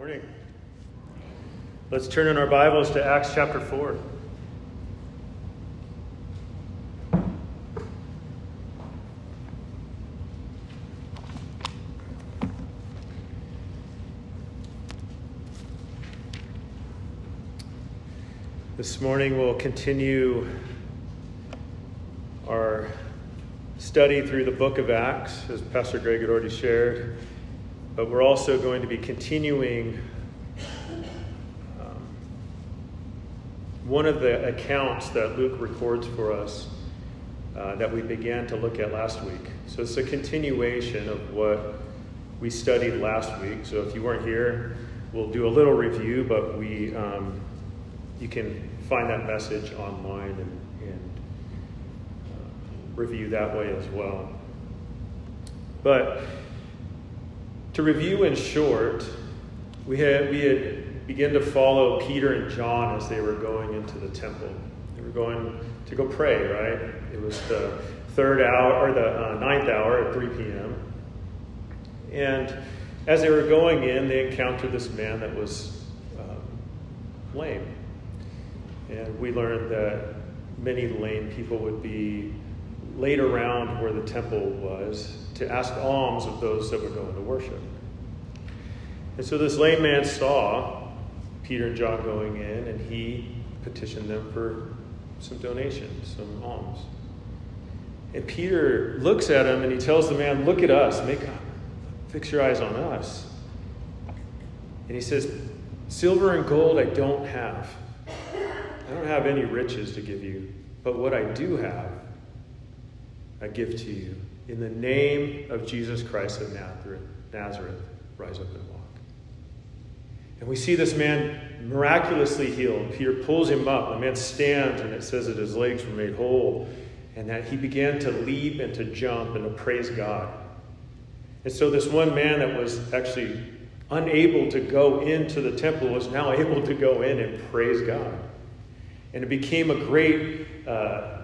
morning. Let's turn in our Bibles to Acts chapter 4. This morning we'll continue our study through the book of Acts, as Pastor Greg had already shared. But we're also going to be continuing um, one of the accounts that Luke records for us uh, that we began to look at last week. So it's a continuation of what we studied last week. So if you weren't here, we'll do a little review, but we um, you can find that message online and, and uh, review that way as well. But to review in short, we had, we had begun to follow Peter and John as they were going into the temple. They were going to go pray, right? It was the third hour, or the uh, ninth hour at 3 p.m. And as they were going in, they encountered this man that was um, lame. And we learned that many lame people would be laid around where the temple was to ask alms of those that were going to worship. And so this lame man saw Peter and John going in, and he petitioned them for some donations, some alms. And Peter looks at him and he tells the man, Look at us, make fix your eyes on us. And he says, Silver and gold I don't have. I don't have any riches to give you, but what I do have, I give to you. In the name of Jesus Christ of Nazareth, Nazareth, rise up and walk. And we see this man miraculously healed. Peter pulls him up. The man stands, and it says that his legs were made whole, and that he began to leap and to jump and to praise God. And so, this one man that was actually unable to go into the temple was now able to go in and praise God. And it became a great, uh,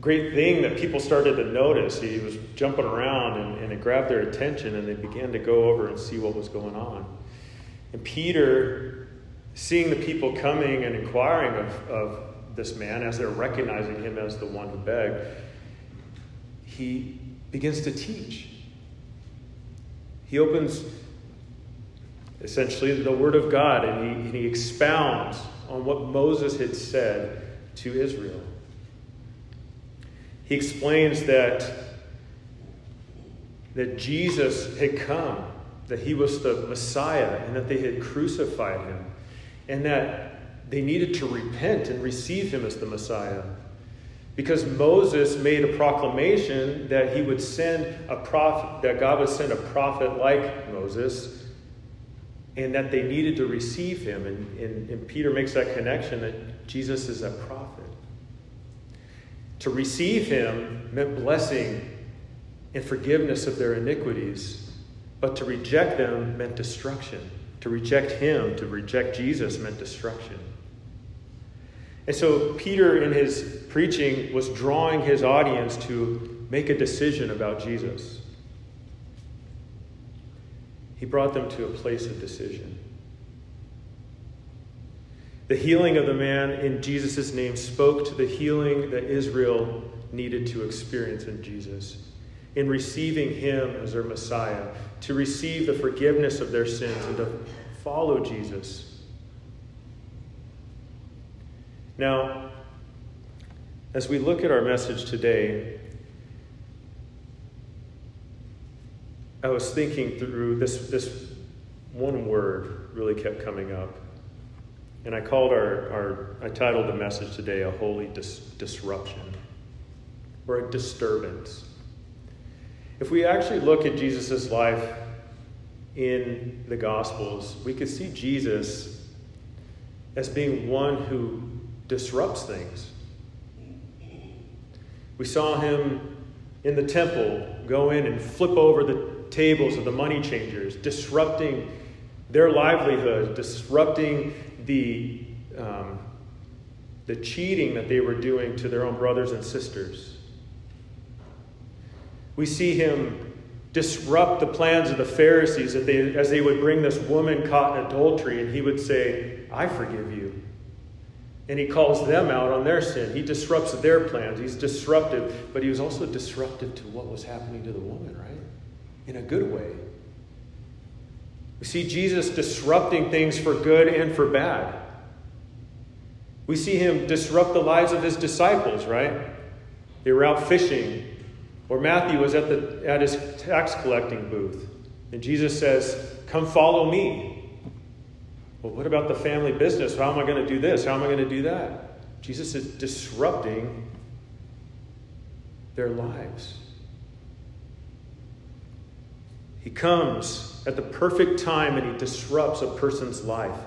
great thing that people started to notice. He was jumping around and, and it grabbed their attention, and they began to go over and see what was going on. And Peter, seeing the people coming and inquiring of, of this man as they're recognizing him as the one who begged, he begins to teach. He opens essentially the Word of God and he, and he expounds on what Moses had said to Israel. He explains that, that Jesus had come, that he was the Messiah, and that they had crucified him, and that they needed to repent and receive him as the Messiah. Because Moses made a proclamation that he would send a prophet, that God would send a prophet like Moses and that they needed to receive him. And, and, and, Peter makes that connection that Jesus is a prophet. To receive him meant blessing and forgiveness of their iniquities, but to reject them meant destruction. To reject him, to reject Jesus, meant destruction. And so Peter, in his preaching, was drawing his audience to make a decision about Jesus he brought them to a place of decision. The healing of the man in Jesus' name spoke to the healing that Israel needed to experience in Jesus, in receiving him as their Messiah, to receive the forgiveness of their sins, and to follow Jesus. Now, as we look at our message today, I was thinking through this, this one word really kept coming up. And I called our, our I titled the message today a holy dis- disruption or a disturbance. If we actually look at Jesus' life in the Gospels, we could see Jesus as being one who disrupts things. We saw him in the temple go in and flip over the tables of the money changers, disrupting their livelihood, disrupting the, um, the cheating that they were doing to their own brothers and sisters. We see him disrupt the plans of the Pharisees that they, as they would bring this woman caught in adultery, and he would say, I forgive you. And he calls them out on their sin. He disrupts their plans. He's disruptive, but he was also disruptive to what was happening to the woman, right? In a good way. We see Jesus disrupting things for good and for bad. We see him disrupt the lives of his disciples, right? They were out fishing, or Matthew was at, the, at his tax collecting booth, and Jesus says, Come follow me. Well, what about the family business? How am I going to do this? How am I going to do that? Jesus is disrupting their lives. He comes at the perfect time and he disrupts a person's life,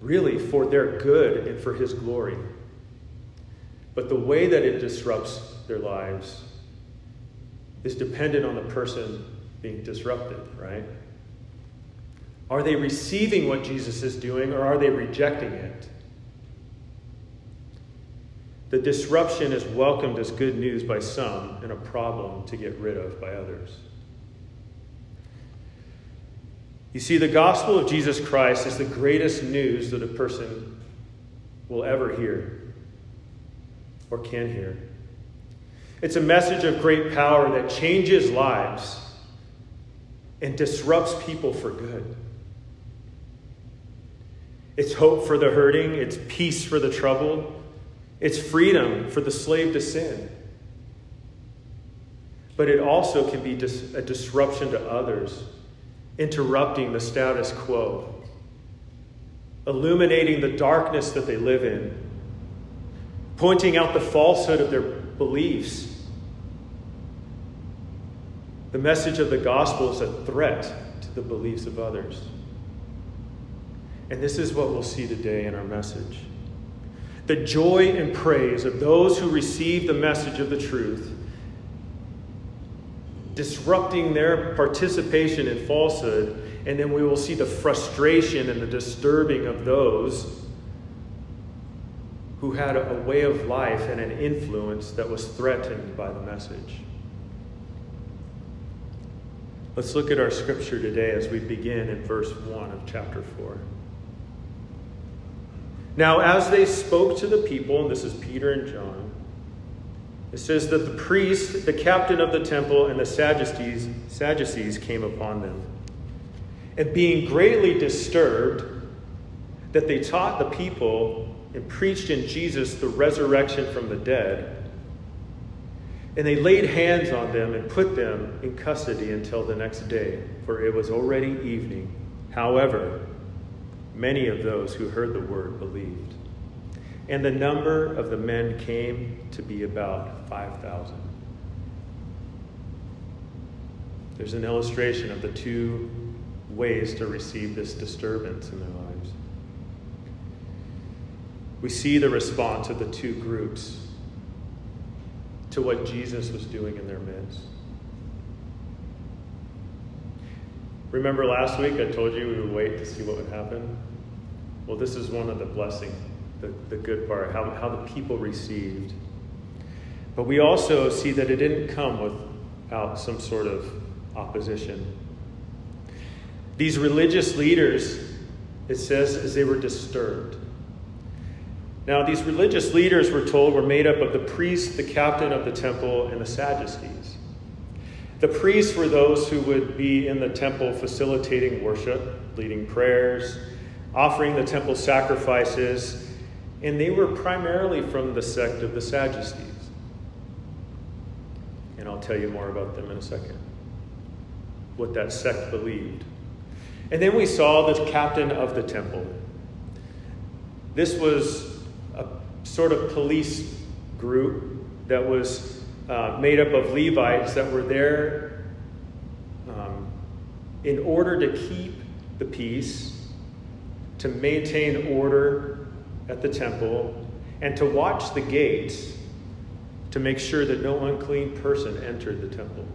really for their good and for his glory. But the way that it disrupts their lives is dependent on the person being disrupted, right? Are they receiving what Jesus is doing or are they rejecting it? The disruption is welcomed as good news by some and a problem to get rid of by others. You see, the gospel of Jesus Christ is the greatest news that a person will ever hear or can hear. It's a message of great power that changes lives and disrupts people for good. It's hope for the hurting, it's peace for the troubled, it's freedom for the slave to sin. But it also can be a disruption to others, interrupting the status quo, illuminating the darkness that they live in, pointing out the falsehood of their beliefs. The message of the gospel is a threat to the beliefs of others. And this is what we'll see today in our message. The joy and praise of those who receive the message of the truth, disrupting their participation in falsehood, and then we will see the frustration and the disturbing of those who had a way of life and an influence that was threatened by the message. Let's look at our scripture today as we begin in verse 1 of chapter 4. Now, as they spoke to the people, and this is Peter and John, it says that the priest, the captain of the temple, and the Sadducees, Sadducees came upon them. And being greatly disturbed, that they taught the people and preached in Jesus the resurrection from the dead. And they laid hands on them and put them in custody until the next day, for it was already evening. However, Many of those who heard the word believed. And the number of the men came to be about 5,000. There's an illustration of the two ways to receive this disturbance in their lives. We see the response of the two groups to what Jesus was doing in their midst. Remember last week I told you we would wait to see what would happen? Well, this is one of the blessing, the, the good part, how, how the people received. But we also see that it didn't come without some sort of opposition. These religious leaders, it says, as they were disturbed. Now, these religious leaders, we're told, were made up of the priests, the captain of the temple, and the Sadducees. The priests were those who would be in the temple facilitating worship, leading prayers, offering the temple sacrifices, and they were primarily from the sect of the Sadducees. And I'll tell you more about them in a second, what that sect believed. And then we saw the captain of the temple. This was a sort of police group that was uh, made up of Levites that were there um, in order to keep the peace to maintain order at the temple, and to watch the gates to make sure that no unclean person entered the temple.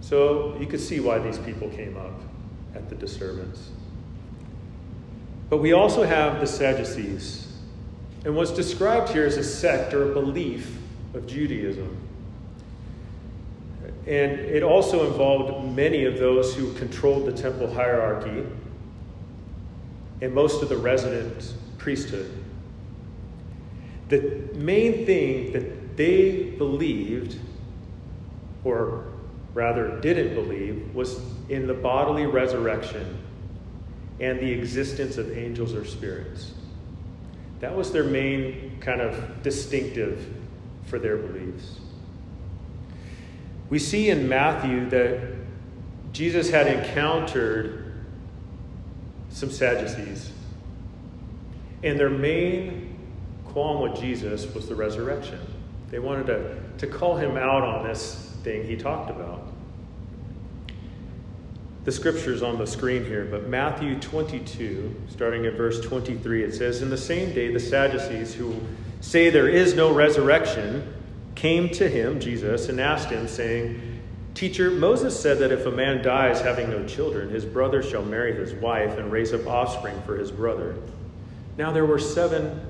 So you could see why these people came up at the disturbance. But we also have the Sadducees. And what's described here is a sect or a belief of Judaism. And it also involved many of those who controlled the temple hierarchy and most of the resident priesthood. The main thing that they believed, or rather didn't believe, was in the bodily resurrection and the existence of angels or spirits. That was their main kind of distinctive for their beliefs. We see in Matthew that Jesus had encountered some Sadducees, and their main qualm with Jesus was the resurrection. They wanted to, to call him out on this thing he talked about. The scripture's on the screen here, but Matthew 22, starting at verse 23, it says, In the same day, the Sadducees, who say there is no resurrection, came to him, Jesus, and asked him, saying, Teacher, Moses said that if a man dies having no children, his brother shall marry his wife and raise up offspring for his brother. Now there were seven,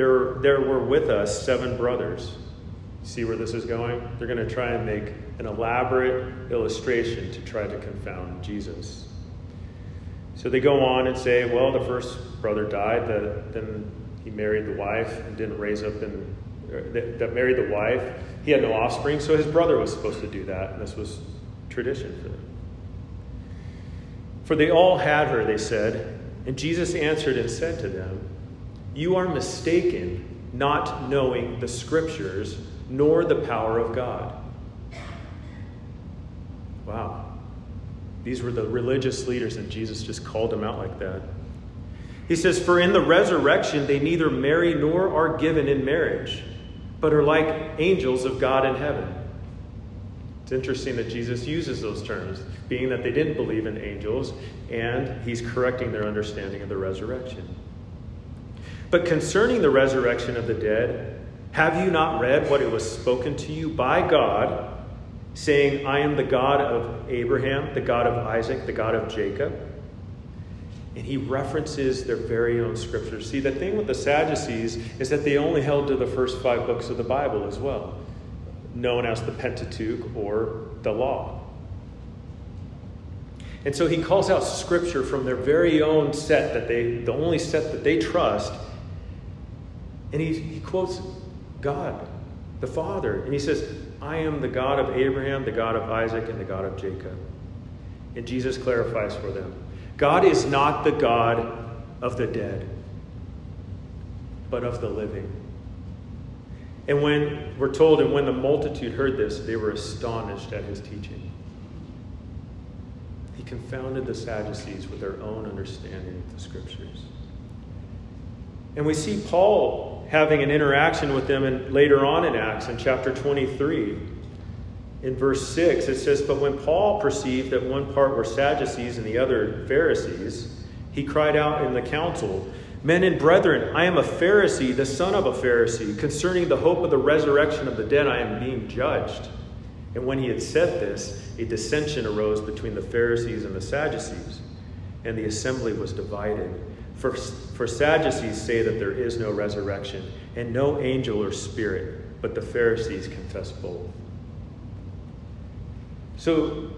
there, there were with us seven brothers. See where this is going? They're going to try and make an elaborate illustration to try to confound Jesus. So they go on and say, well, the first brother died, the, then he married the wife and didn't raise up and er, that, that married the wife. He had no offspring, so his brother was supposed to do that, and this was tradition for them. For they all had her, they said, and Jesus answered and said to them, You are mistaken, not knowing the scriptures nor the power of God. Wow. These were the religious leaders, and Jesus just called them out like that. He says, For in the resurrection they neither marry nor are given in marriage, but are like angels of God in heaven. It's interesting that Jesus uses those terms, being that they didn't believe in angels, and he's correcting their understanding of the resurrection. But concerning the resurrection of the dead, have you not read what it was spoken to you by God, saying, I am the God of Abraham, the God of Isaac, the God of Jacob? And he references their very own scriptures. See, the thing with the Sadducees is that they only held to the first five books of the Bible as well, known as the Pentateuch or the Law. And so he calls out scripture from their very own set that they, the only set that they trust. And he, he quotes God, the Father. And he says, I am the God of Abraham, the God of Isaac, and the God of Jacob. And Jesus clarifies for them God is not the God of the dead, but of the living. And when we're told, and when the multitude heard this, they were astonished at his teaching. He confounded the Sadducees with their own understanding of the scriptures. And we see Paul having an interaction with them and later on in Acts in chapter 23. In verse 6, it says, But when Paul perceived that one part were Sadducees and the other Pharisees, he cried out in the council, Men and brethren, I am a Pharisee, the son of a Pharisee. Concerning the hope of the resurrection of the dead, I am being judged. And when he had said this, a dissension arose between the Pharisees and the Sadducees, and the assembly was divided. For, for Sadducees say that there is no resurrection and no angel or spirit, but the Pharisees confess both. So,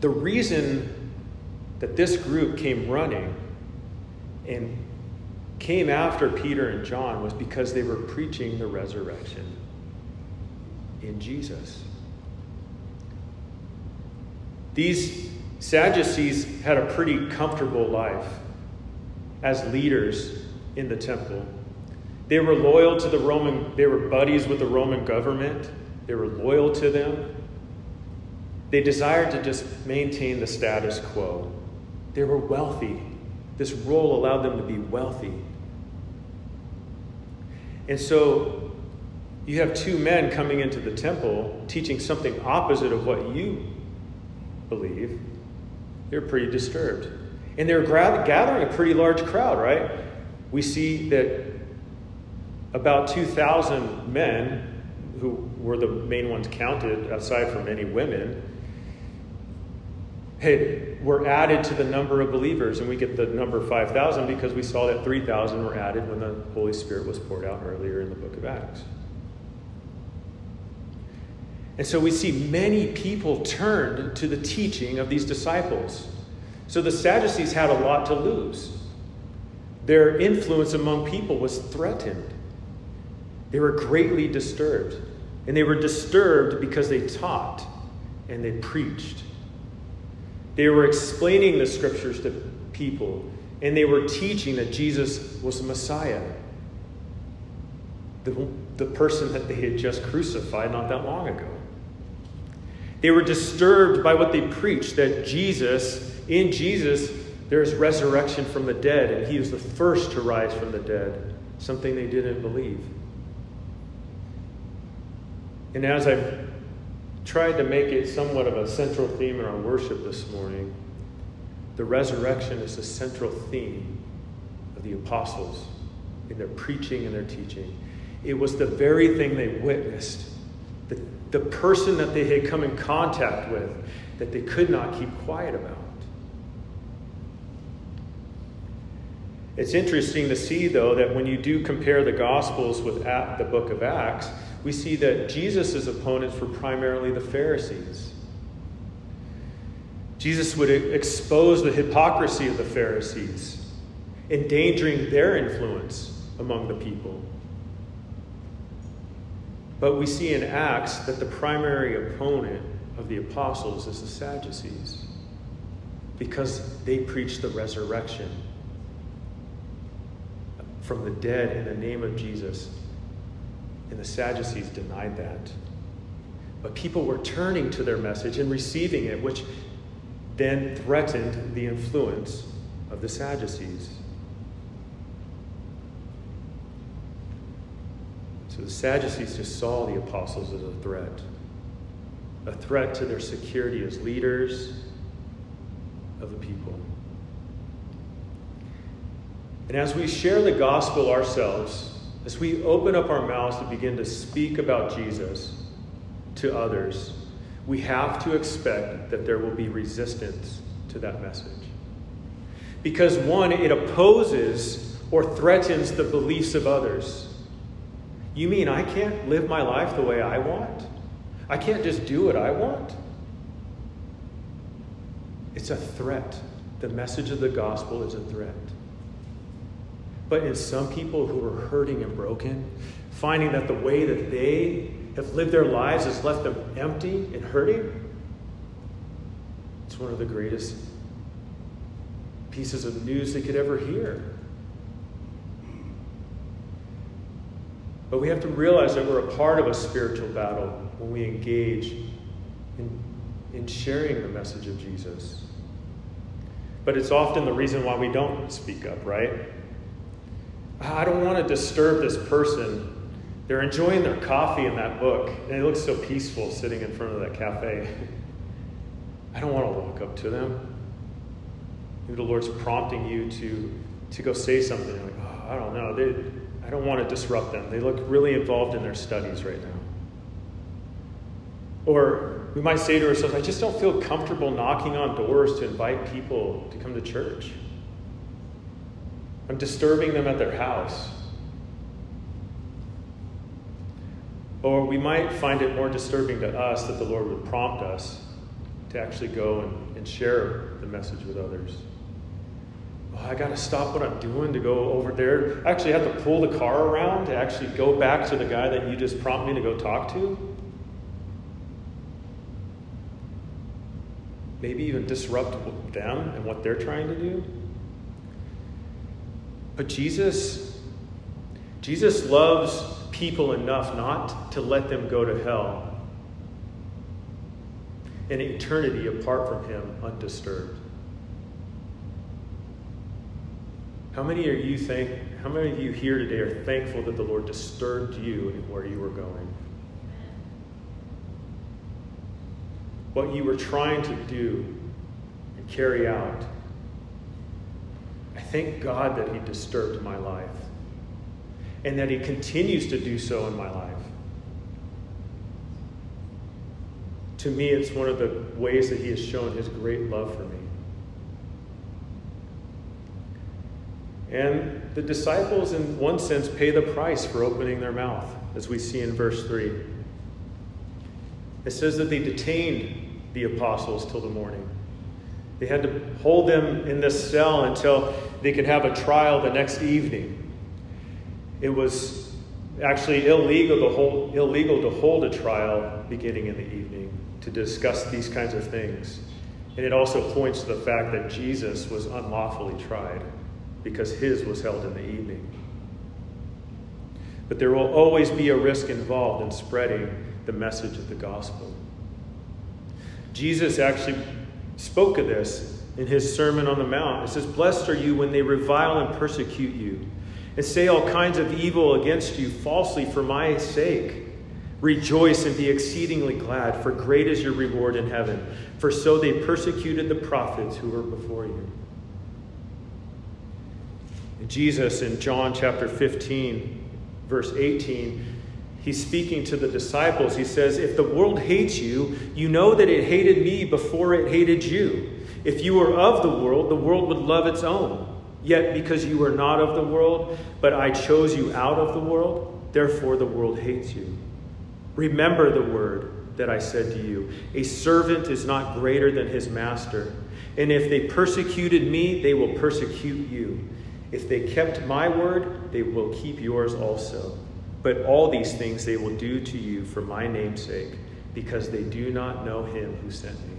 the reason that this group came running and came after Peter and John was because they were preaching the resurrection in Jesus. These Sadducees had a pretty comfortable life as leaders in the temple. They were loyal to the Roman, they were buddies with the Roman government, they were loyal to them. They desired to just maintain the status quo. They were wealthy. This role allowed them to be wealthy. And so you have two men coming into the temple teaching something opposite of what you believe. They're pretty disturbed. And they were gathering a pretty large crowd, right? We see that about 2,000 men, who were the main ones counted, aside from any women, had, were added to the number of believers. And we get the number 5,000 because we saw that 3,000 were added when the Holy Spirit was poured out earlier in the book of Acts. And so we see many people turned to the teaching of these disciples. So the Sadducees had a lot to lose. Their influence among people was threatened. They were greatly disturbed. And they were disturbed because they taught and they preached. They were explaining the scriptures to people and they were teaching that Jesus was the Messiah, the, the person that they had just crucified not that long ago. They were disturbed by what they preached that Jesus, in Jesus, there is resurrection from the dead, and he is the first to rise from the dead, something they didn't believe. And as I've tried to make it somewhat of a central theme in our worship this morning, the resurrection is the central theme of the apostles in their preaching and their teaching. It was the very thing they witnessed, the, the person that they had come in contact with that they could not keep quiet about. It's interesting to see, though, that when you do compare the Gospels with the book of Acts, we see that Jesus' opponents were primarily the Pharisees. Jesus would expose the hypocrisy of the Pharisees, endangering their influence among the people. But we see in Acts that the primary opponent of the apostles is the Sadducees because they preach the resurrection from the dead in the name of Jesus. And the Sadducees denied that. But people were turning to their message and receiving it, which then threatened the influence of the Sadducees. So the Sadducees just saw the apostles as a threat, a threat to their security as leaders of the people. And as we share the gospel ourselves, as we open up our mouths to begin to speak about Jesus to others, we have to expect that there will be resistance to that message. Because, one, it opposes or threatens the beliefs of others. You mean I can't live my life the way I want? I can't just do what I want? It's a threat. The message of the gospel is a threat. But in some people who are hurting and broken, finding that the way that they have lived their lives has left them empty and hurting, it's one of the greatest pieces of news they could ever hear. But we have to realize that we're a part of a spiritual battle when we engage in, in sharing the message of Jesus. But it's often the reason why we don't speak up, right? I don't want to disturb this person they're enjoying their coffee in that book, and it looks so peaceful sitting in front of that cafe. I don't want to walk up to them. Maybe the Lord's prompting you to, to go say something. You're like, oh, I don't know. They, I don't want to disrupt them. They look really involved in their studies right now. Or we might say to ourselves, I just don't feel comfortable knocking on doors to invite people to come to church. I'm disturbing them at their house. Or we might find it more disturbing to us that the Lord would prompt us to actually go and, and share the message with others. Oh, I got to stop what I'm doing to go over there. I actually have to pull the car around to actually go back to the guy that you just prompted me to go talk to. Maybe even disrupt them and what they're trying to do. But Jesus, Jesus loves people enough not to let them go to hell an eternity apart from Him undisturbed. How many are you think how many of you here today are thankful that the Lord disturbed you and where you were going? What you were trying to do and carry out. Thank God that He disturbed my life and that He continues to do so in my life. To me, it's one of the ways that He has shown His great love for me. And the disciples, in one sense, pay the price for opening their mouth, as we see in verse 3. It says that they detained the apostles till the morning. They had to hold them in this cell until they could have a trial the next evening. It was actually illegal to hold, illegal to hold a trial beginning in the evening to discuss these kinds of things. And it also points to the fact that Jesus was unlawfully tried because his was held in the evening. But there will always be a risk involved in spreading the message of the gospel. Jesus actually spoke of this in his Sermon on the Mount. It says, Blessed are you when they revile and persecute you, and say all kinds of evil against you falsely for my sake. Rejoice and be exceedingly glad, for great is your reward in heaven. For so they persecuted the prophets who were before you. Jesus in John chapter 15, verse 18, he's speaking to the disciples. He says, If the world hates you, you know that it hated me before it hated you. If you were of the world, the world would love its own. Yet because you were not of the world, but I chose you out of the world, therefore the world hates you. Remember the word that I said to you A servant is not greater than his master. And if they persecuted me, they will persecute you. If they kept my word, they will keep yours also. But all these things they will do to you for my name's sake, because they do not know him who sent me.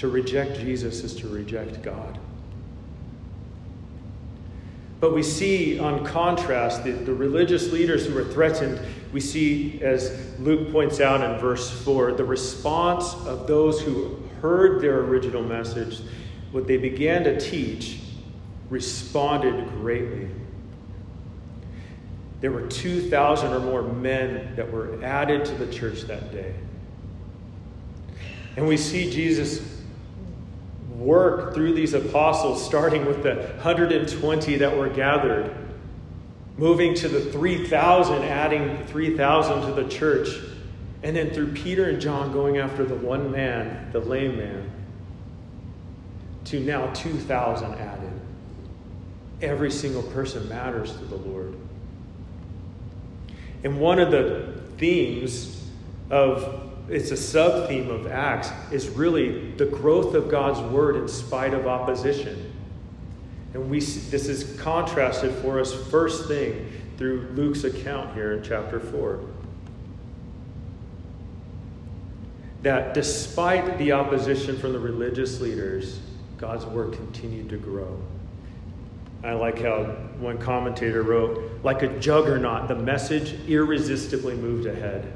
To reject Jesus is to reject God. But we see, on contrast, the, the religious leaders who were threatened, we see, as Luke points out in verse 4, the response of those who heard their original message, what they began to teach, responded greatly. There were 2,000 or more men that were added to the church that day. And we see Jesus work through these apostles, starting with the 120 that were gathered, moving to the 3,000, adding 3,000 to the church, and then through Peter and John going after the one man, the lame man, to now 2,000 added. Every single person matters to the Lord. And one of the themes of it's a sub theme of Acts, is really the growth of God's word in spite of opposition. And we this is contrasted for us first thing through Luke's account here in chapter 4. That despite the opposition from the religious leaders, God's word continued to grow. I like how one commentator wrote, like a juggernaut, the message irresistibly moved ahead.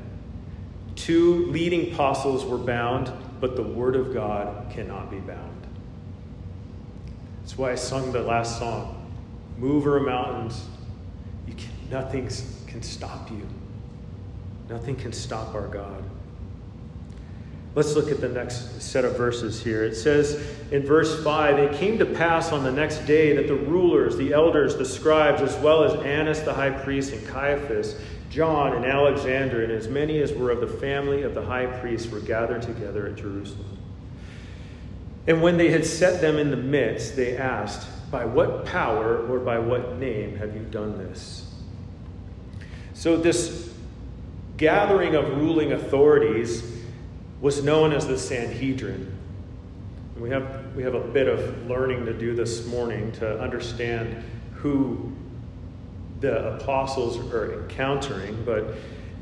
Two leading apostles were bound, but the Word of God cannot be bound. That's why I sung the last song Mover of mountains, you can, nothing can stop you. Nothing can stop our God. Let's look at the next set of verses here. It says in verse 5 It came to pass on the next day that the rulers, the elders, the scribes, as well as Annas the high priest and Caiaphas, John and Alexander, and as many as were of the family of the high priest, were gathered together at Jerusalem. And when they had set them in the midst, they asked, By what power or by what name have you done this? So, this gathering of ruling authorities was known as the Sanhedrin. We have, we have a bit of learning to do this morning to understand who the apostles are encountering, but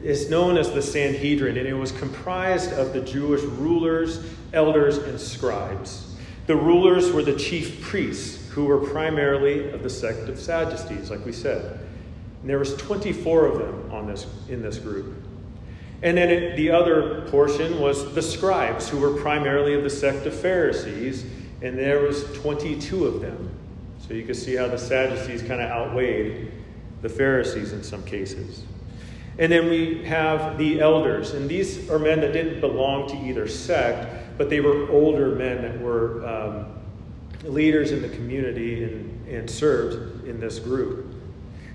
it's known as the Sanhedrin, and it was comprised of the Jewish rulers, elders, and scribes. The rulers were the chief priests, who were primarily of the sect of Sadducees, like we said. And there was 24 of them on this, in this group. And then it, the other portion was the scribes, who were primarily of the sect of Pharisees, and there was 22 of them. So you can see how the Sadducees kind of outweighed the Pharisees in some cases. And then we have the elders, and these are men that didn't belong to either sect, but they were older men that were um, leaders in the community and, and served in this group.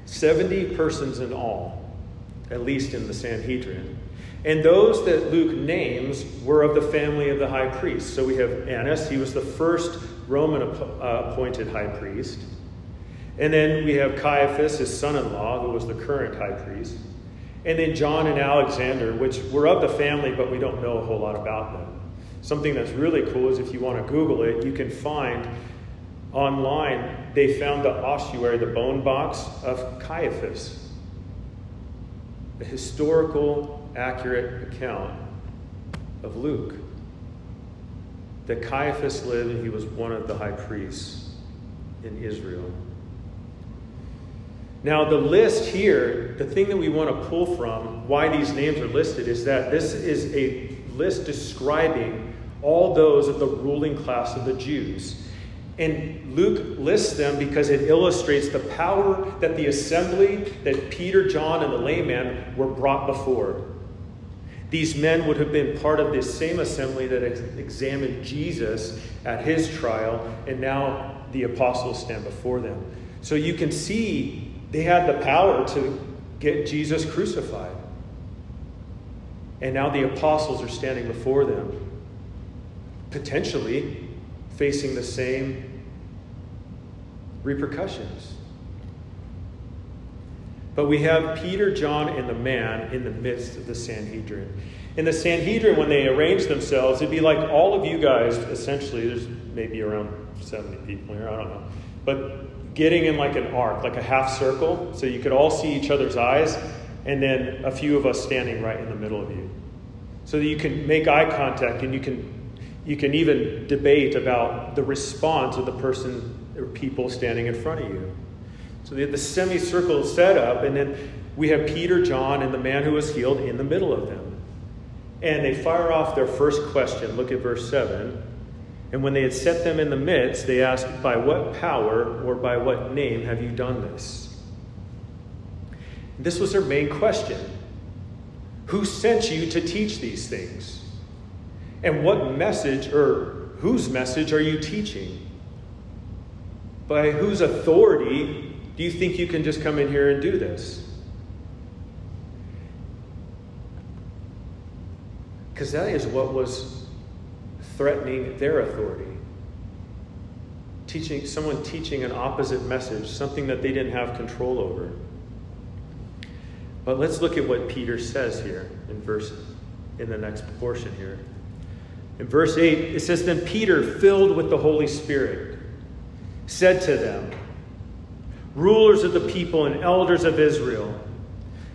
70 persons in all, at least in the Sanhedrin. And those that Luke names were of the family of the high priest. So we have Annas, he was the first Roman uh, appointed high priest. And then we have Caiaphas, his son in law, who was the current high priest. And then John and Alexander, which were of the family, but we don't know a whole lot about them. Something that's really cool is if you want to Google it, you can find online, they found the ossuary, the bone box of Caiaphas. A historical, accurate account of Luke. That Caiaphas lived and he was one of the high priests in Israel. Now, the list here, the thing that we want to pull from why these names are listed is that this is a list describing all those of the ruling class of the Jews. And Luke lists them because it illustrates the power that the assembly that Peter, John, and the layman were brought before. These men would have been part of this same assembly that ex- examined Jesus at his trial, and now the apostles stand before them. So you can see they had the power to get Jesus crucified. And now the apostles are standing before them, potentially facing the same repercussions. But we have Peter, John, and the man in the midst of the Sanhedrin. In the Sanhedrin, when they arrange themselves, it'd be like all of you guys, essentially, there's maybe around 70 people here, I don't know. But getting in like an arc, like a half circle, so you could all see each other's eyes, and then a few of us standing right in the middle of you. So that you can make eye contact and you can you can even debate about the response of the person or people standing in front of you. So the, the semicircle is set up, and then we have Peter, John, and the man who was healed in the middle of them. And they fire off their first question. Look at verse 7. And when they had set them in the midst, they asked, By what power or by what name have you done this? This was their main question Who sent you to teach these things? And what message or whose message are you teaching? By whose authority do you think you can just come in here and do this? Because that is what was threatening their authority. Teaching someone teaching an opposite message, something that they didn't have control over. But let's look at what Peter says here in verse in the next portion here. In verse 8, it says, Then Peter, filled with the Holy Spirit, said to them, Rulers of the people and elders of Israel,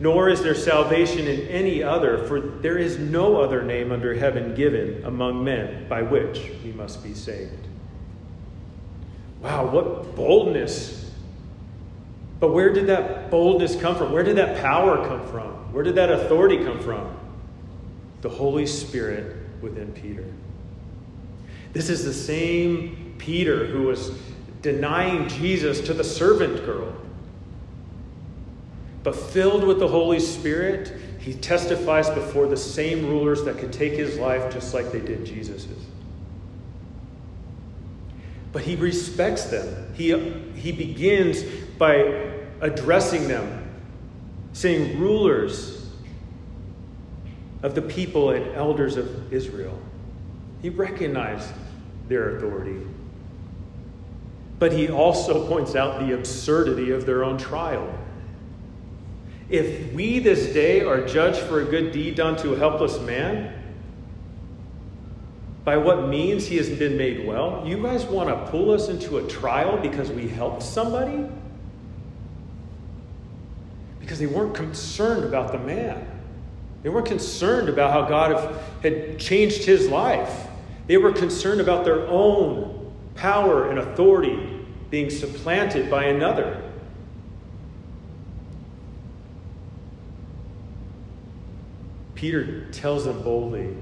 Nor is there salvation in any other, for there is no other name under heaven given among men by which we must be saved. Wow, what boldness! But where did that boldness come from? Where did that power come from? Where did that authority come from? The Holy Spirit within Peter. This is the same Peter who was denying Jesus to the servant girl. But filled with the Holy Spirit, he testifies before the same rulers that could take his life just like they did Jesus's. But he respects them. He, he begins by addressing them, saying, Rulers of the people and elders of Israel. He recognized their authority. But he also points out the absurdity of their own trial. If we this day are judged for a good deed done to a helpless man, by what means he has been made well, you guys want to pull us into a trial because we helped somebody? Because they weren't concerned about the man. They weren't concerned about how God had changed his life. They were concerned about their own power and authority being supplanted by another. Peter tells them boldly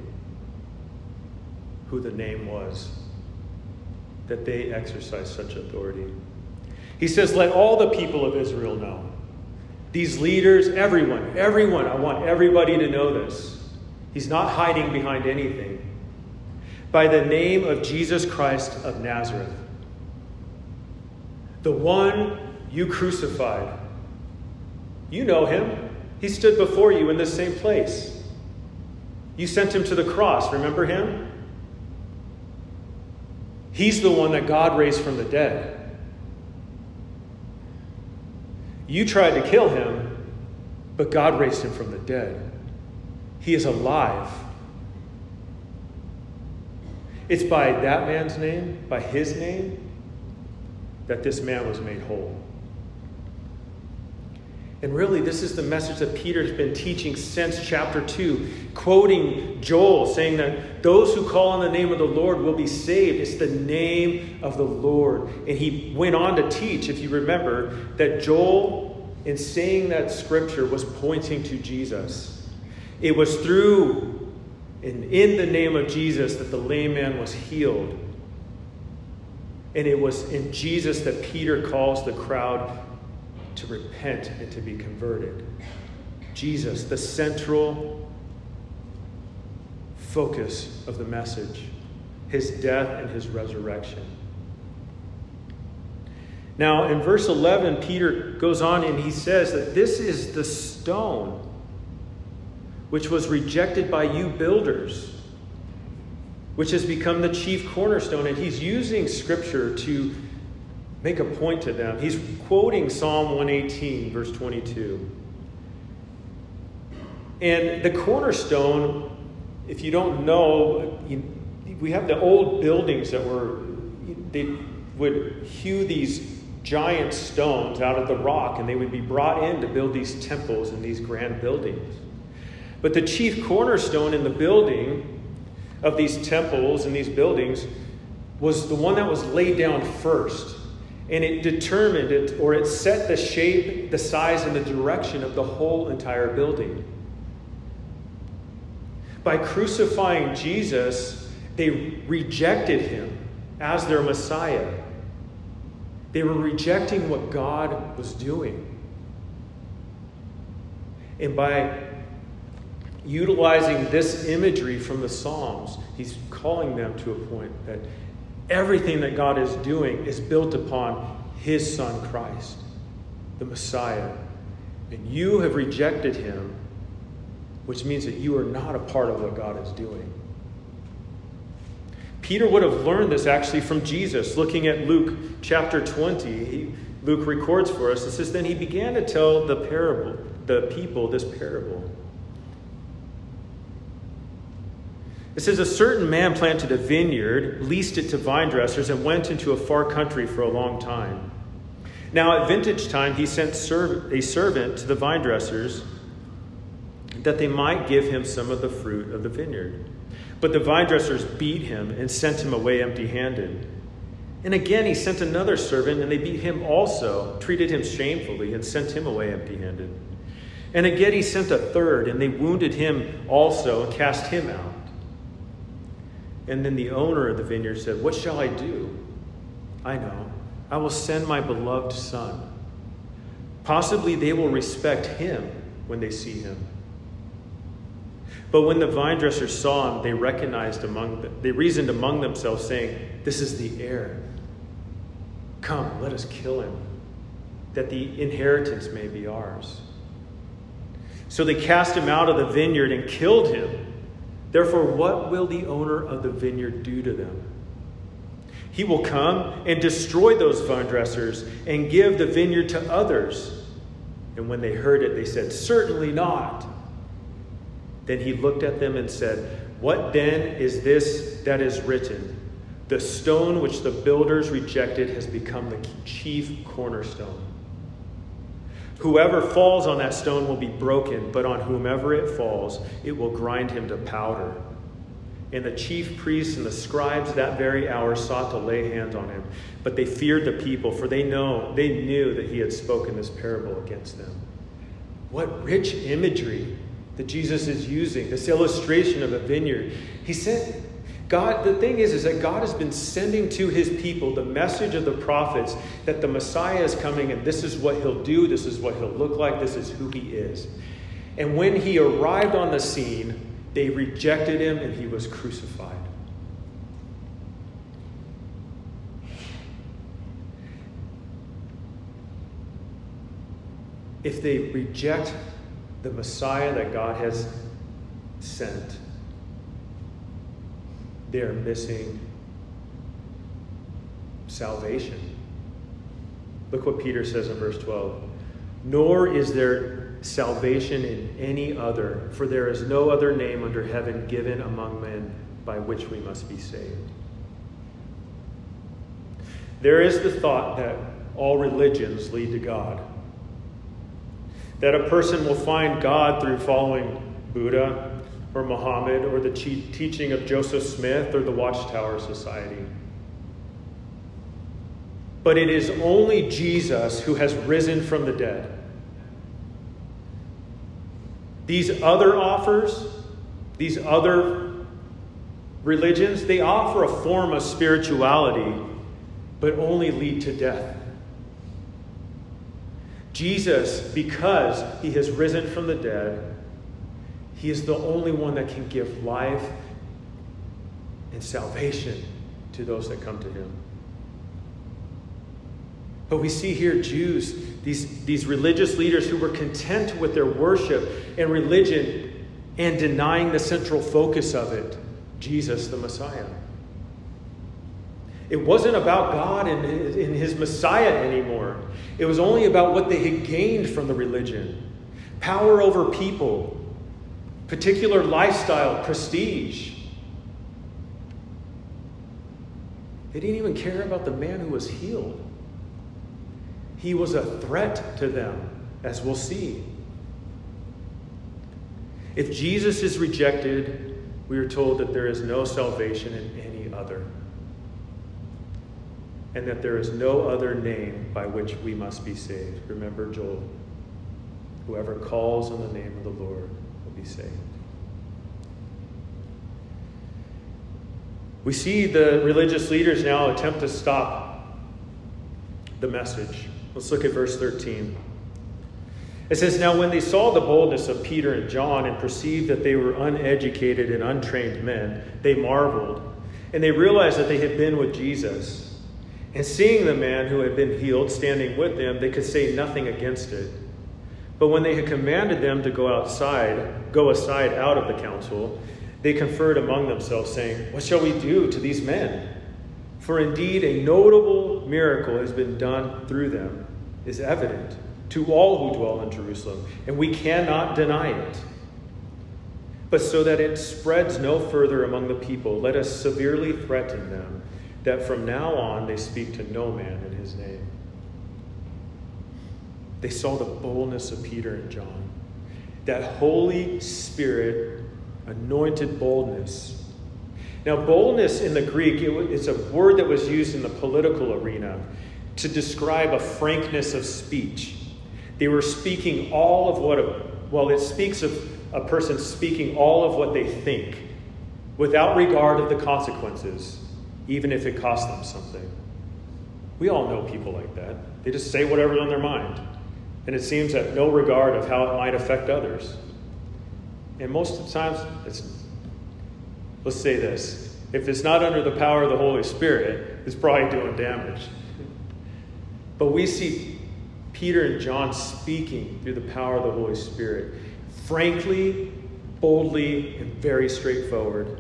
who the name was, that they exercise such authority. He says, Let all the people of Israel know. These leaders, everyone, everyone, I want everybody to know this. He's not hiding behind anything. By the name of Jesus Christ of Nazareth, the one you crucified. You know him. He stood before you in this same place. You sent him to the cross. Remember him? He's the one that God raised from the dead. You tried to kill him, but God raised him from the dead. He is alive. It's by that man's name, by his name, that this man was made whole. And really, this is the message that Peter's been teaching since chapter 2, quoting Joel, saying that those who call on the name of the Lord will be saved. It's the name of the Lord. And he went on to teach, if you remember, that Joel, in saying that scripture, was pointing to Jesus. It was through and in the name of Jesus that the lame man was healed. And it was in Jesus that Peter calls the crowd to repent and to be converted. Jesus, the central focus of the message, his death and his resurrection. Now, in verse 11, Peter goes on and he says that this is the stone which was rejected by you builders, which has become the chief cornerstone. And he's using scripture to make a point to them. He's quoting Psalm 118, verse 22. And the cornerstone, if you don't know, we have the old buildings that were, they would hew these giant stones out of the rock and they would be brought in to build these temples and these grand buildings. But the chief cornerstone in the building of these temples and these buildings was the one that was laid down first and it determined it or it set the shape, the size, and the direction of the whole entire building. By crucifying Jesus, they rejected him as their Messiah. They were rejecting what God was doing. And by utilizing this imagery from the Psalms, he's calling them to a point that Everything that God is doing is built upon His Son Christ, the Messiah. And you have rejected Him, which means that you are not a part of what God is doing. Peter would have learned this actually from Jesus. Looking at Luke chapter 20, he, Luke records for us, it says, Then he began to tell the parable, the people this parable. It says, A certain man planted a vineyard, leased it to vine dressers, and went into a far country for a long time. Now, at vintage time, he sent a servant to the vine dressers that they might give him some of the fruit of the vineyard. But the vine dressers beat him and sent him away empty handed. And again, he sent another servant, and they beat him also, treated him shamefully, and sent him away empty handed. And again, he sent a third, and they wounded him also and cast him out. And then the owner of the vineyard said, What shall I do? I know. I will send my beloved son. Possibly they will respect him when they see him. But when the vine dressers saw him, they recognized among them, they reasoned among themselves, saying, This is the heir. Come, let us kill him, that the inheritance may be ours. So they cast him out of the vineyard and killed him. Therefore, what will the owner of the vineyard do to them? He will come and destroy those vine dressers and give the vineyard to others. And when they heard it, they said, Certainly not. Then he looked at them and said, What then is this that is written? The stone which the builders rejected has become the chief cornerstone. Whoever falls on that stone will be broken, but on whomever it falls, it will grind him to powder. And the chief priests and the scribes that very hour sought to lay hands on him, but they feared the people, for they know they knew that he had spoken this parable against them. What rich imagery that Jesus is using, this illustration of a vineyard. He said, God, the thing is, is that God has been sending to his people the message of the prophets that the Messiah is coming and this is what he'll do, this is what he'll look like, this is who he is. And when he arrived on the scene, They rejected him and he was crucified. If they reject the Messiah that God has sent, they are missing salvation. Look what Peter says in verse 12. Nor is there salvation in any other, for there is no other name under heaven given among men by which we must be saved. There is the thought that all religions lead to God. That a person will find God through following Buddha or Muhammad or the teaching of Joseph Smith or the Watchtower Society. But it is only Jesus who has risen from the dead. These other offers, these other religions, they offer a form of spirituality, but only lead to death. Jesus, because he has risen from the dead, he is the only one that can give life and salvation to those that come to him. But we see here Jews, these, these religious leaders who were content with their worship and religion and denying the central focus of it Jesus, the Messiah. It wasn't about God and, and his Messiah anymore. It was only about what they had gained from the religion power over people, particular lifestyle, prestige. They didn't even care about the man who was healed. He was a threat to them, as we'll see. If Jesus is rejected, we are told that there is no salvation in any other, and that there is no other name by which we must be saved. Remember Joel. Whoever calls on the name of the Lord be saved. We see the religious leaders now attempt to stop the message. Let's look at verse 13. It says, Now when they saw the boldness of Peter and John and perceived that they were uneducated and untrained men, they marveled, and they realized that they had been with Jesus. And seeing the man who had been healed standing with them, they could say nothing against it. But when they had commanded them to go outside, go aside out of the council, they conferred among themselves, saying, What shall we do to these men? For indeed a notable miracle has been done through them is evident to all who dwell in Jerusalem, and we cannot deny it. But so that it spreads no further among the people, let us severely threaten them that from now on they speak to no man in his name. They saw the boldness of Peter and John, that Holy Spirit anointed boldness. Now, boldness in the Greek, it's a word that was used in the political arena to describe a frankness of speech. They were speaking all of what, a, well, it speaks of a person speaking all of what they think without regard of the consequences, even if it costs them something. We all know people like that. They just say whatever's on their mind. And it seems at no regard of how it might affect others. And most of the times, it's, let's say this if it's not under the power of the Holy Spirit, it's probably doing damage. But we see Peter and John speaking through the power of the Holy Spirit, frankly, boldly, and very straightforward.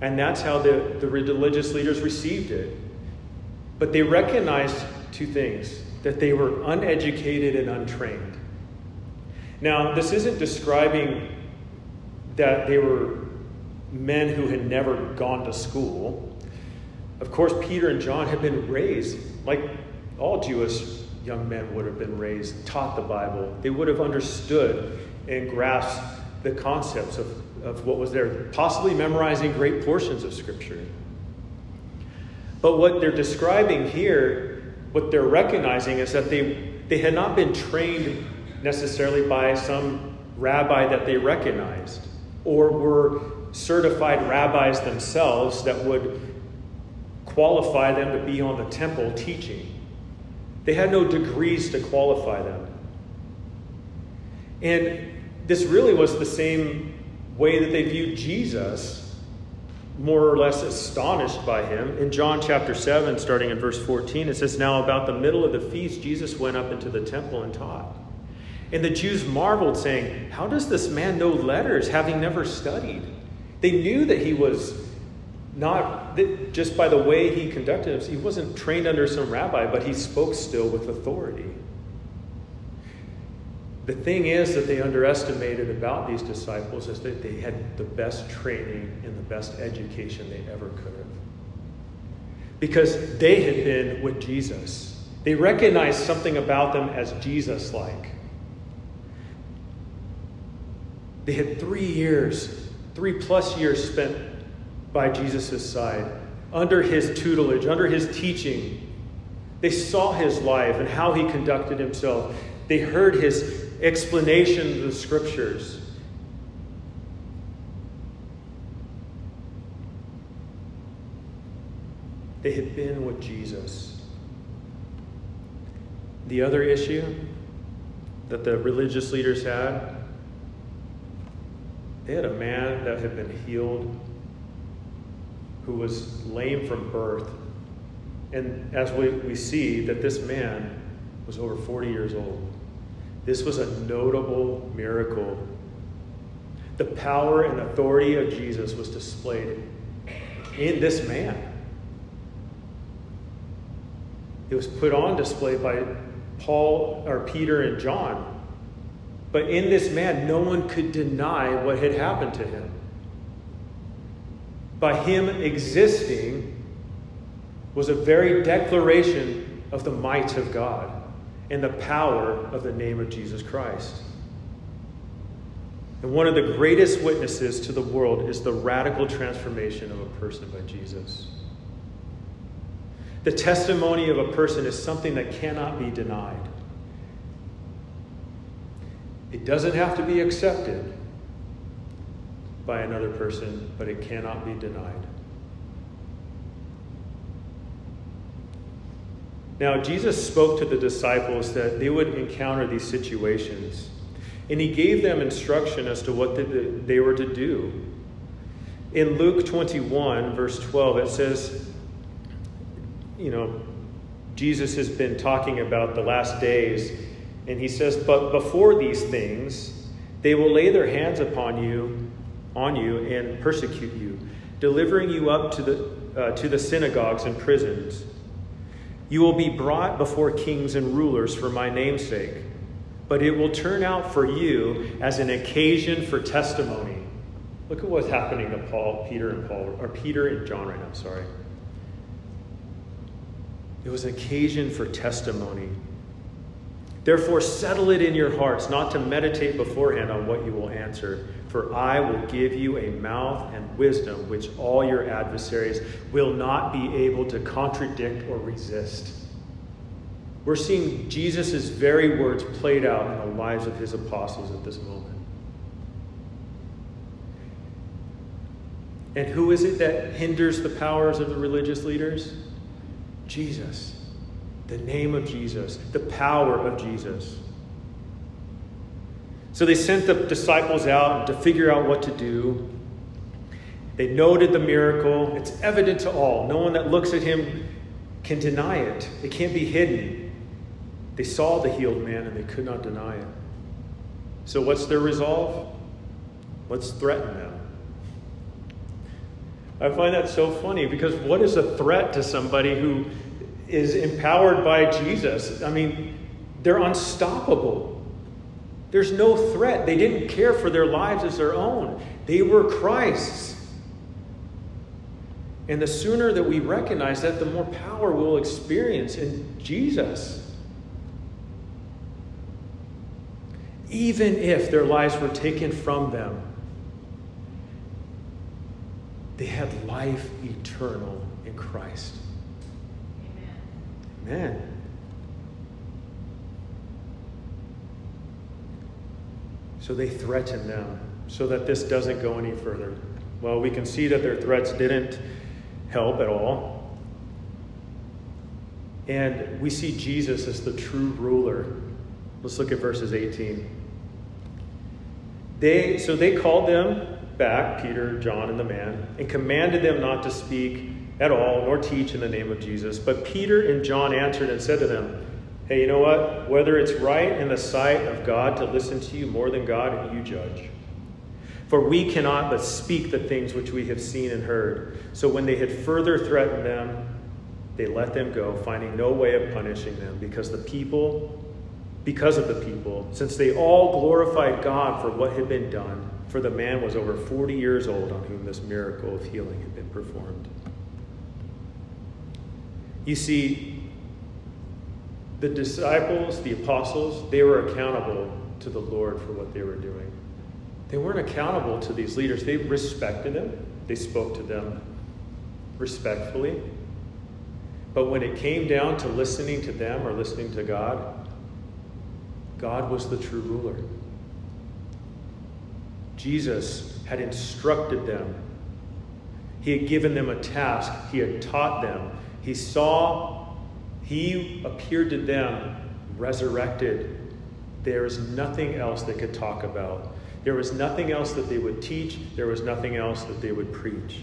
And that's how the, the religious leaders received it. But they recognized two things that they were uneducated and untrained. Now, this isn't describing that they were men who had never gone to school. Of course, Peter and John had been raised like all Jewish young men would have been raised, taught the Bible. They would have understood and grasped the concepts of, of what was there, possibly memorizing great portions of Scripture. But what they're describing here, what they're recognizing is that they, they had not been trained necessarily by some rabbi that they recognized or were certified rabbis themselves that would qualify them to be on the temple teaching. They had no degrees to qualify them. And this really was the same way that they viewed Jesus, more or less astonished by him. In John chapter 7, starting in verse 14, it says, Now about the middle of the feast, Jesus went up into the temple and taught. And the Jews marveled, saying, How does this man know letters, having never studied? They knew that he was not just by the way he conducted himself, he wasn't trained under some rabbi, but he spoke still with authority. The thing is that they underestimated about these disciples is that they had the best training and the best education they ever could have. Because they had been with Jesus. They recognized something about them as Jesus like. They had three years, three plus years spent by Jesus' side, under his tutelage, under his teaching. They saw his life and how he conducted himself. They heard his explanation of the scriptures. They had been with Jesus. The other issue that the religious leaders had, they had a man that had been healed who was lame from birth. And as we, we see, that this man was over 40 years old. This was a notable miracle. The power and authority of Jesus was displayed in this man. It was put on display by Paul or Peter and John. But in this man, no one could deny what had happened to him. By him existing was a very declaration of the might of God and the power of the name of Jesus Christ. And one of the greatest witnesses to the world is the radical transformation of a person by Jesus. The testimony of a person is something that cannot be denied. It doesn't have to be accepted by another person, but it cannot be denied. Now, Jesus spoke to the disciples that they would encounter these situations, and he gave them instruction as to what they were to do. In Luke 21, verse 12, it says, you know, Jesus has been talking about the last days, and he says, But before these things, they will lay their hands upon you, on you, and persecute you, delivering you up to the, uh, to the synagogues and prisons you will be brought before kings and rulers for my name's sake, but it will turn out for you as an occasion for testimony. Look at what's happening to Paul, Peter, and Paul, or Peter and John right now, sorry. It was an occasion for testimony. Therefore, settle it in your hearts not to meditate beforehand on what you will answer for I will give you a mouth and wisdom which all your adversaries will not be able to contradict or resist. We're seeing Jesus' very words played out in the lives of his apostles at this moment. And who is it that hinders the powers of the religious leaders? Jesus. The name of Jesus, the power of Jesus. So they sent the disciples out to figure out what to do. They noted the miracle. It's evident to all. No one that looks at him can deny it, it can't be hidden. They saw the healed man and they could not deny it. So, what's their resolve? Let's threaten them. I find that so funny because what is a threat to somebody who is empowered by Jesus? I mean, they're unstoppable. There's no threat. They didn't care for their lives as their own, they were Christ's. And the sooner that we recognize that, the more power we'll experience in Jesus. Even if their lives were taken from them, they had life eternal in Christ. Amen. So they threaten them so that this doesn't go any further. Well, we can see that their threats didn't help at all. And we see Jesus as the true ruler. Let's look at verses 18. They, so they called them back, Peter, John, and the man, and commanded them not to speak at all, nor teach in the name of Jesus. But Peter and John answered and said to them, Hey, you know what? Whether it's right in the sight of God to listen to you more than God, you judge. For we cannot but speak the things which we have seen and heard. So when they had further threatened them, they let them go, finding no way of punishing them, because the people, because of the people, since they all glorified God for what had been done, for the man was over 40 years old on whom this miracle of healing had been performed. You see, the disciples, the apostles, they were accountable to the Lord for what they were doing. They weren't accountable to these leaders. They respected them, they spoke to them respectfully. But when it came down to listening to them or listening to God, God was the true ruler. Jesus had instructed them. He had given them a task. He had taught them. He saw, he appeared to them resurrected. There is nothing else they could talk about. There was nothing else that they would teach. There was nothing else that they would preach.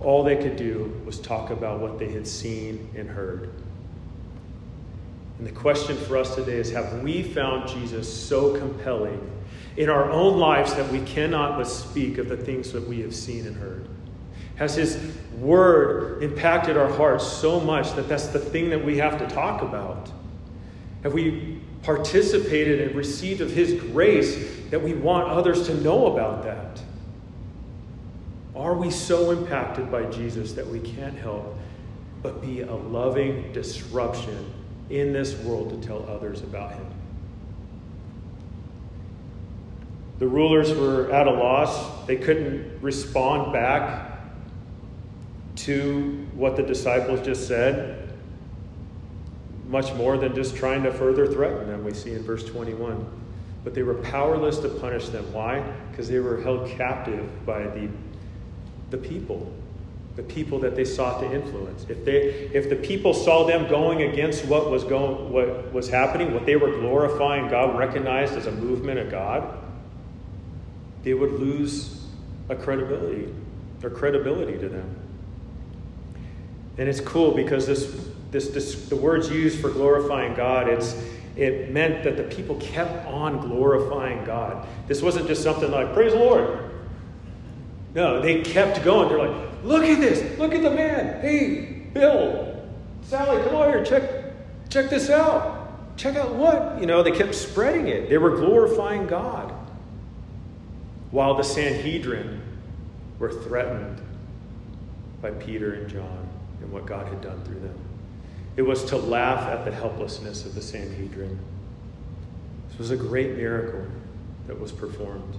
All they could do was talk about what they had seen and heard. And the question for us today is have we found Jesus so compelling in our own lives that we cannot but speak of the things that we have seen and heard? Has his word impacted our hearts so much that that's the thing that we have to talk about? Have we participated and received of his grace that we want others to know about that? Are we so impacted by Jesus that we can't help but be a loving disruption in this world to tell others about him? The rulers were at a loss. They couldn't respond back to what the disciples just said, much more than just trying to further threaten them, we see in verse 21. But they were powerless to punish them. Why? Because they were held captive by the, the people, the people that they sought to influence. If, they, if the people saw them going against what was, going, what was happening, what they were glorifying God, recognized as a movement of God, they would lose a credibility, or credibility to them. And it's cool because this, this, this the words used for glorifying God, it's it meant that the people kept on glorifying God. This wasn't just something like, praise the Lord. No, they kept going. They're like, look at this. Look at the man. Hey, Bill, Sally, come over here. Check, check this out. Check out what? You know, they kept spreading it. They were glorifying God. While the Sanhedrin were threatened by Peter and John and what God had done through them. It was to laugh at the helplessness of the Sanhedrin. This was a great miracle that was performed.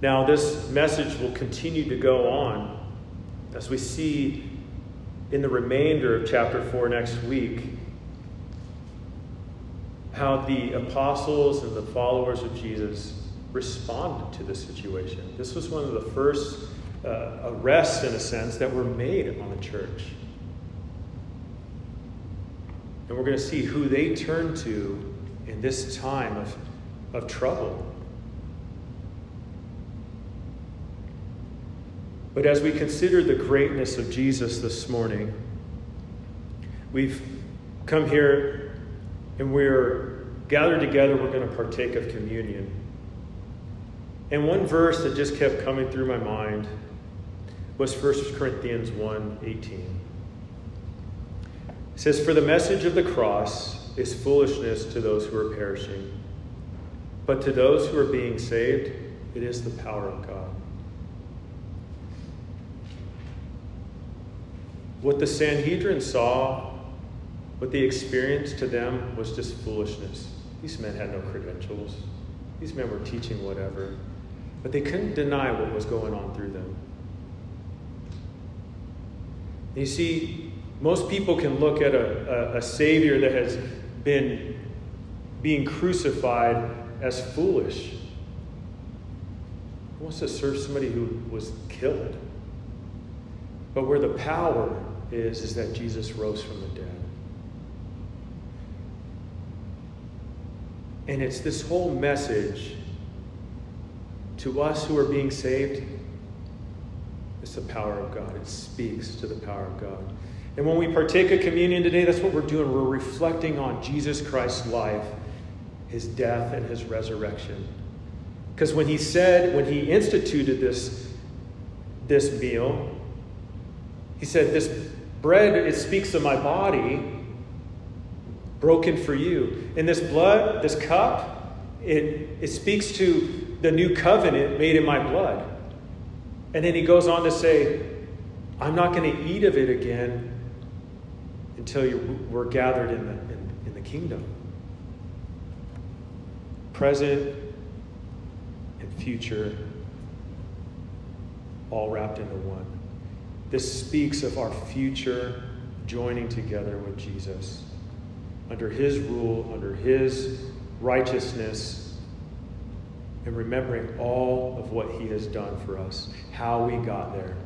Now, this message will continue to go on as we see in the remainder of chapter 4 next week how the apostles and the followers of Jesus responded to the situation. This was one of the first uh, arrests, in a sense, that were made on the church. And we're going to see who they turn to in this time of, of trouble. But as we consider the greatness of Jesus this morning, we've come here and we're gathered together, we're going to partake of communion. And one verse that just kept coming through my mind was 1 Corinthians 1 18. It says, For the message of the cross is foolishness to those who are perishing, but to those who are being saved, it is the power of God. What the Sanhedrin saw, what they experienced to them was just foolishness. These men had no credentials. These men were teaching whatever. But they couldn't deny what was going on through them. You see, most people can look at a, a, a Savior that has been being crucified as foolish. Who wants to serve somebody who was killed? But where the power is, is that Jesus rose from the dead. And it's this whole message to us who are being saved, it's the power of God. It speaks to the power of God. And when we partake of communion today, that's what we're doing. We're reflecting on Jesus Christ's life, his death, and his resurrection. Because when he said, when he instituted this, this meal, he said, This bread, it speaks of my body broken for you. And this blood, this cup, it, it speaks to the new covenant made in my blood. And then he goes on to say, I'm not going to eat of it again until you, we're gathered in the, in, in the kingdom. Present and future, all wrapped into one. This speaks of our future joining together with Jesus under his rule, under his righteousness, and remembering all of what he has done for us, how we got there